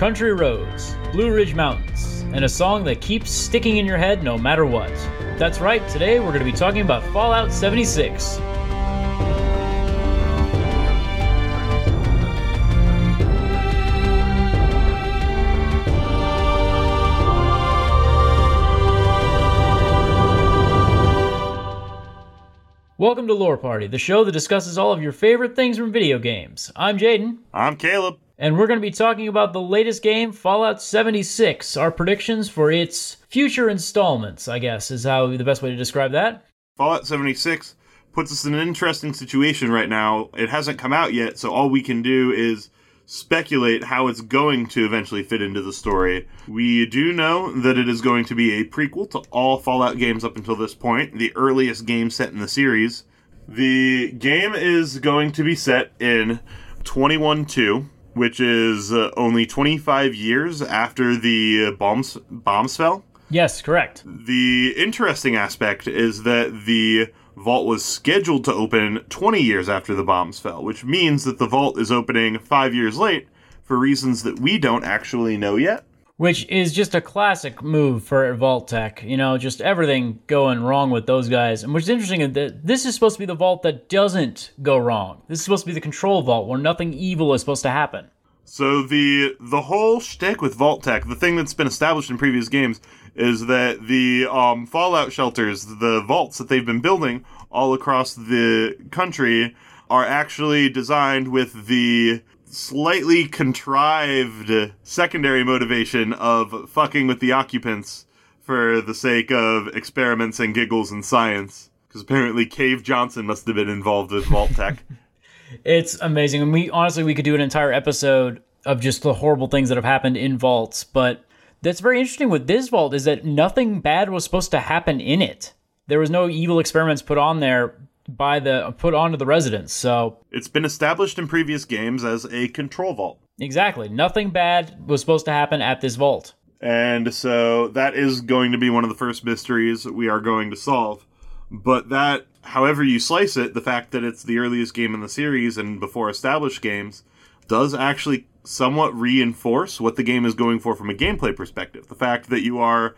Country Roads, Blue Ridge Mountains, and a song that keeps sticking in your head no matter what. That's right, today we're going to be talking about Fallout 76. Welcome to Lore Party, the show that discusses all of your favorite things from video games. I'm Jaden. I'm Caleb. And we're going to be talking about the latest game, Fallout 76, our predictions for its future installments, I guess, is how the best way to describe that. Fallout 76 puts us in an interesting situation right now. It hasn't come out yet, so all we can do is speculate how it's going to eventually fit into the story. We do know that it is going to be a prequel to all Fallout games up until this point, the earliest game set in the series. The game is going to be set in 21 2, which is uh, only 25 years after the bombs, bombs fell. Yes, correct. The interesting aspect is that the vault was scheduled to open 20 years after the bombs fell, which means that the vault is opening five years late for reasons that we don't actually know yet. Which is just a classic move for Vault-Tec. You know, just everything going wrong with those guys. And is interesting is that this is supposed to be the vault that doesn't go wrong. This is supposed to be the control vault where nothing evil is supposed to happen. So the the whole shtick with Vault-Tec, the thing that's been established in previous games, is that the um, Fallout shelters, the vaults that they've been building all across the country, are actually designed with the slightly contrived secondary motivation of fucking with the occupants for the sake of experiments and giggles and science. Because apparently Cave Johnson must have been involved with Vault-Tec. It's amazing. And we honestly we could do an entire episode of just the horrible things that have happened in vaults, but that's very interesting with this vault is that nothing bad was supposed to happen in it. There was no evil experiments put on there by the put onto the residents. So it's been established in previous games as a control vault. Exactly. Nothing bad was supposed to happen at this vault. And so that is going to be one of the first mysteries we are going to solve. But that, however you slice it, the fact that it's the earliest game in the series and before established games does actually somewhat reinforce what the game is going for from a gameplay perspective. The fact that you are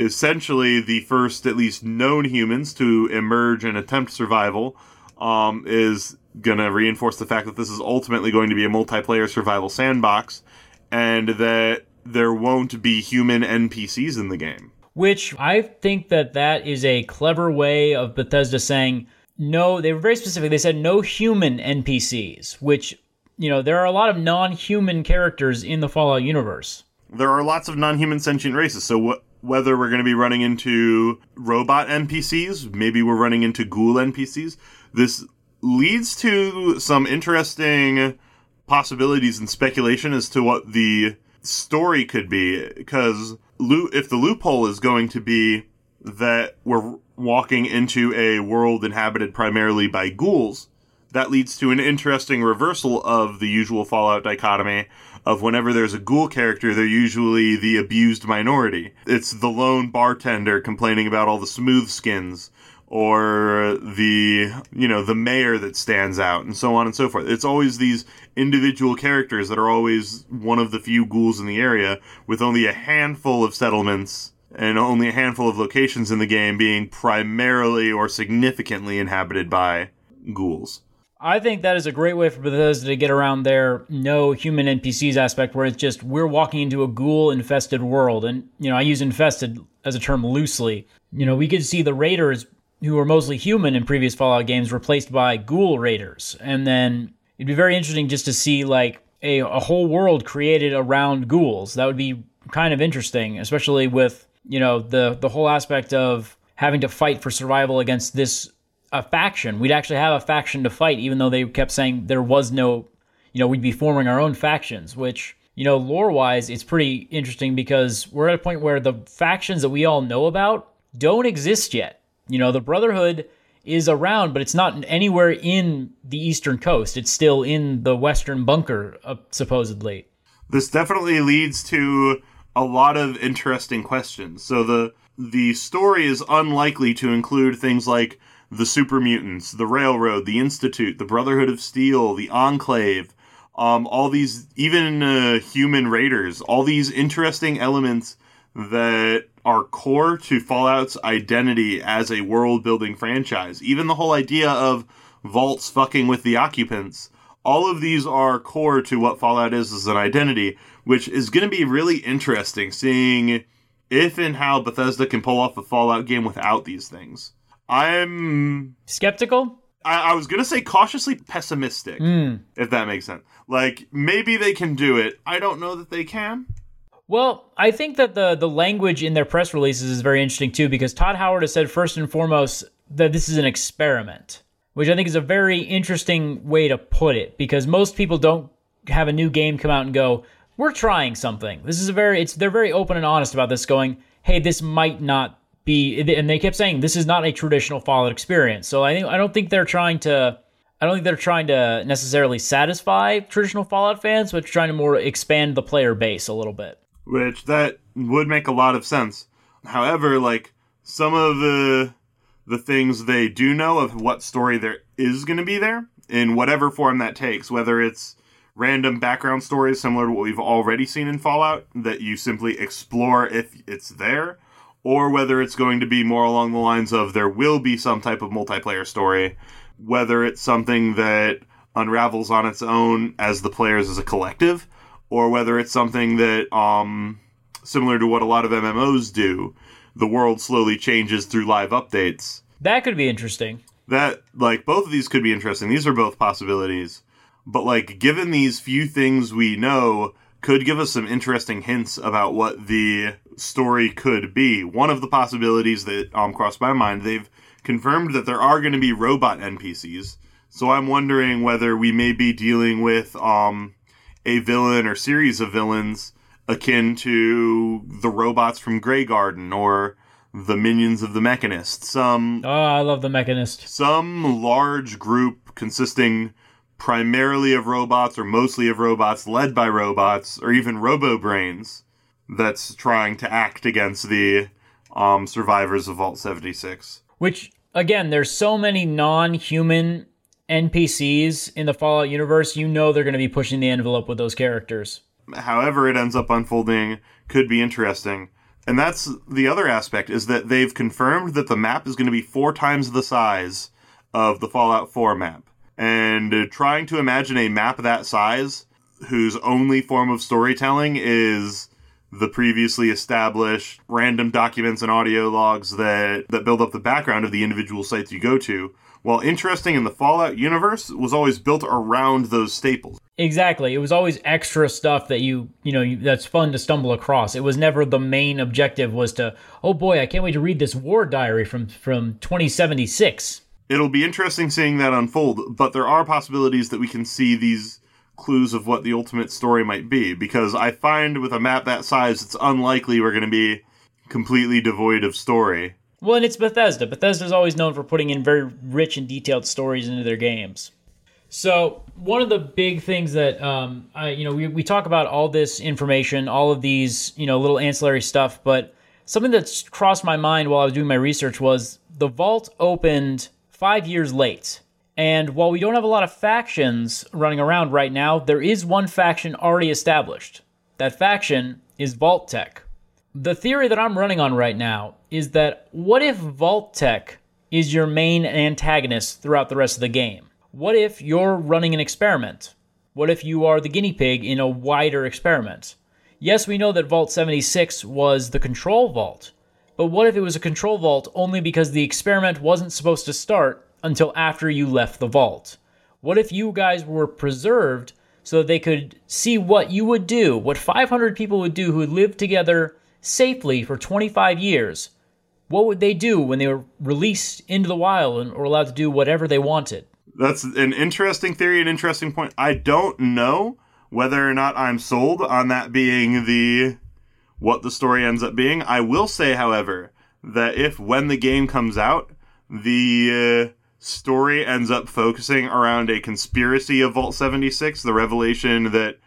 essentially the first, at least known humans to emerge and attempt survival um, is going to reinforce the fact that this is ultimately going to be a multiplayer survival sandbox and that there won't be human NPCs in the game. Which I think that that is a clever way of Bethesda saying, no, they were very specific. They said no human NPCs, which you know, there are a lot of non-human characters in the Fallout universe. There are lots of non-human sentient races. So wh- whether we're going to be running into robot NPCs, maybe we're running into ghoul NPCs, this leads to some interesting possibilities and speculation as to what the story could be. Because if the loophole is going to be that we're walking into a world inhabited primarily by ghouls, that leads to an interesting reversal of the usual Fallout dichotomy of whenever there's a ghoul character, they're usually the abused minority. It's the lone bartender complaining about all the smooth skins or the you know the mayor that stands out and so on and so forth it's always these individual characters that are always one of the few ghouls in the area with only a handful of settlements and only a handful of locations in the game being primarily or significantly inhabited by ghouls I think that is a great way for Bethesda to get around their no human NPCs aspect, where it's just we're walking into a ghoul infested world. And, you know, I use infested as a term loosely. You know, we could see the raiders, who were mostly human in previous Fallout games, replaced by ghoul raiders. And then it'd be very interesting just to see, like, a, a whole world created around ghouls. That would be kind of interesting, especially with, you know, the, the whole aspect of having to fight for survival against this a faction. We'd actually have a faction to fight, even though they kept saying there was no, you know, we'd be forming our own factions, which, you know, lore wise, it's pretty interesting because we're at a point where the factions that we all know about don't exist yet. You know, the Brotherhood is around, but it's not anywhere in the eastern coast. It's still in the western bunker, uh, supposedly. This definitely leads to a lot of interesting questions. So the the story is unlikely to include things like the super mutants, the railroad, the institute, the Brotherhood of Steel, the Enclave, um, all these even uh, human raiders, all these interesting elements that are core to Fallout's identity as a world building franchise. Even the whole idea of vaults fucking with the occupants. All of these are core to what Fallout is as an identity, which is going to be really interesting seeing if and how Bethesda can pull off a Fallout game without these things. I'm skeptical. I, I was gonna say cautiously pessimistic, mm. if that makes sense. Like maybe they can do it. I don't know that they can. Well, I think that the the language in their press releases is very interesting too, because Todd Howard has said first and foremost that this is an experiment, which I think is a very interesting way to put it, because most people don't have a new game come out and go, "We're trying something." This is a very it's they're very open and honest about this, going, "Hey, this might not and they kept saying this is not a traditional Fallout experience. So I think I don't think they're trying to I don't think they're trying to necessarily satisfy traditional Fallout fans, but trying to more expand the player base a little bit. Which that would make a lot of sense. However, like some of the the things they do know of what story there is going to be there in whatever form that takes, whether it's random background stories similar to what we've already seen in Fallout that you simply explore if it's there, or whether it's going to be more along the lines of there will be some type of multiplayer story, whether it's something that unravels on its own as the players as a collective, or whether it's something that, um, similar to what a lot of MMOs do, the world slowly changes through live updates. That could be interesting. That, like, both of these could be interesting. These are both possibilities. But, like, given these few things we know, could give us some interesting hints about what the story could be. One of the possibilities that um, crossed my mind, they've confirmed that there are going to be robot NPCs. So I'm wondering whether we may be dealing with um, a villain or series of villains akin to the robots from Graygarden or the minions of the Mechanist. Some Oh, I love the Mechanist. Some large group consisting primarily of robots or mostly of robots led by robots or even robo brains that's trying to act against the um, survivors of Vault 76. Which, again, there's so many non human NPCs in the Fallout universe, you know they're going to be pushing the envelope with those characters. However, it ends up unfolding could be interesting. And that's the other aspect is that they've confirmed that the map is going to be four times the size of the Fallout 4 map. And uh, trying to imagine a map that size whose only form of storytelling is the previously established random documents and audio logs that, that build up the background of the individual sites you go to, while interesting in the Fallout universe, was always built around those staples. Exactly. It was always extra stuff that you, you know, you, that's fun to stumble across. It was never the main objective was to, oh boy, I can't wait to read this war diary from from 2076. It'll be interesting seeing that unfold, but there are possibilities that we can see these clues of what the ultimate story might be because I find with a map that size, it's unlikely we're going to be completely devoid of story. Well, and it's Bethesda. Bethesda's always known for putting in very rich and detailed stories into their games. So one of the big things that um, I, you know, we, we talk about all this information, all of these, you know, little ancillary stuff, but something that's crossed my mind while I was doing my research was the vault opened five years late. And while we don't have a lot of factions running around right now, there is one faction already established. That faction is Vault-Tec. The theory that I'm running on right now is that what if Vault-Tec is your main antagonist throughout the rest of the game? What if you're running an experiment? What if you are the guinea pig in a wider experiment? Yes, we know that Vault 76 was the control vault, but what if it was a control vault only because the experiment wasn't supposed to start until after you left the vault? What if you guys were preserved so that they could see what you would do, what 500 people would do who lived together safely for 25 years? What would they do when they were released into the wild and were allowed to do whatever they wanted? That's an interesting theory, an interesting point. I don't know whether or not I'm sold on that being the what the story ends up being. I will say, however, that if when the game comes out, the uh, story ends up focusing around a conspiracy of Vault 76, the revelation that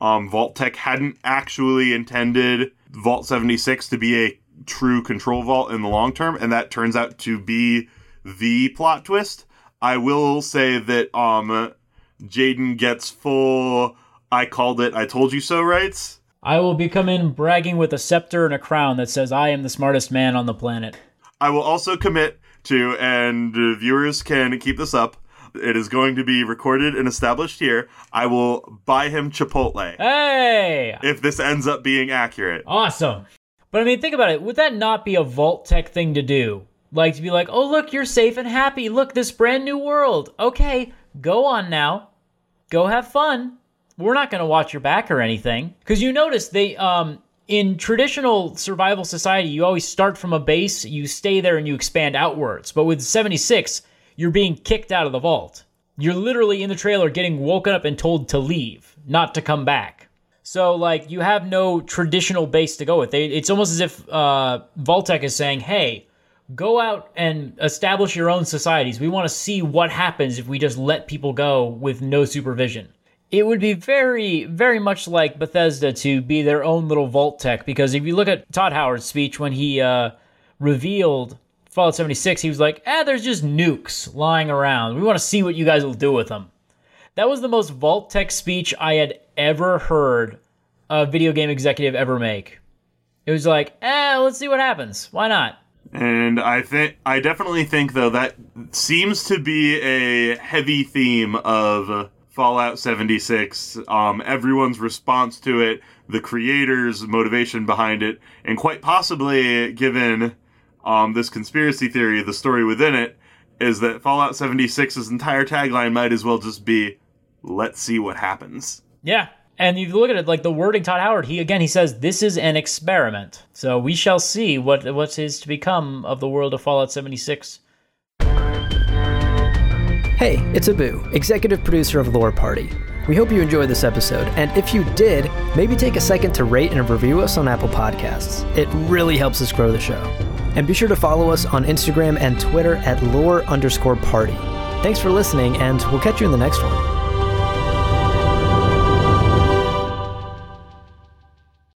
um, Vault-Tec hadn't actually intended Vault 76 to be a true control vault in the long term, and that turns out to be the plot twist. I will say that um, Jaden gets full I called it, I told you so rights. I will be coming bragging with a scepter and a crown that says I am the smartest man on the planet. I will also commit to, and viewers can keep this up. It is going to be recorded and established here. I will buy him Chipotle. Hey! If this ends up being accurate. Awesome. But I mean, think about it. Would that not be a Vault-Tec thing to do? Like to be like, oh, look, you're safe and happy. Look, this brand new world. Okay, go on now. Go have fun. We're not going to watch your back or anything. Because you notice they, um, in traditional survival society, you always start from a base, you stay there, and you expand outwards. But with 76, you're being kicked out of the vault. You're literally in the trailer getting woken up and told to leave, not to come back. So, like, you have no traditional base to go with. It's almost as if uh, Vault-Tec is saying, hey, go out and establish your own societies. We want to see what happens if we just let people go with no supervision. It would be very, very much like Bethesda to be their own little vault tech. because if you look at Todd Howard's speech when he uh, revealed Fallout 76, he was like, ah, there's just nukes lying around. We want to see what you guys will do with them. That was the most vault tech speech I had ever heard a video game executive ever make. It was like, eh, let's see what happens. Why not? And I think I definitely think though that seems to be a heavy theme of Fallout 76, um, everyone's response to it, the creators' motivation behind it, and quite possibly, given um, this conspiracy theory, the story within it, is that Fallout 76's entire tagline might as well just be, let's see what happens. Yeah, and you look at it like the wording Todd Howard, he again he says this is an experiment. So we shall see what what is to become of the world of Fallout 76. Hey, it's Abu, executive producer of Lore Party. We hope you enjoyed this episode, and if you did, maybe take a second to rate and review us on Apple Podcasts. It really helps us grow the show. And be sure to follow us on Instagram and Twitter at lore underscore party. Thanks for listening, and we'll catch you in the next one.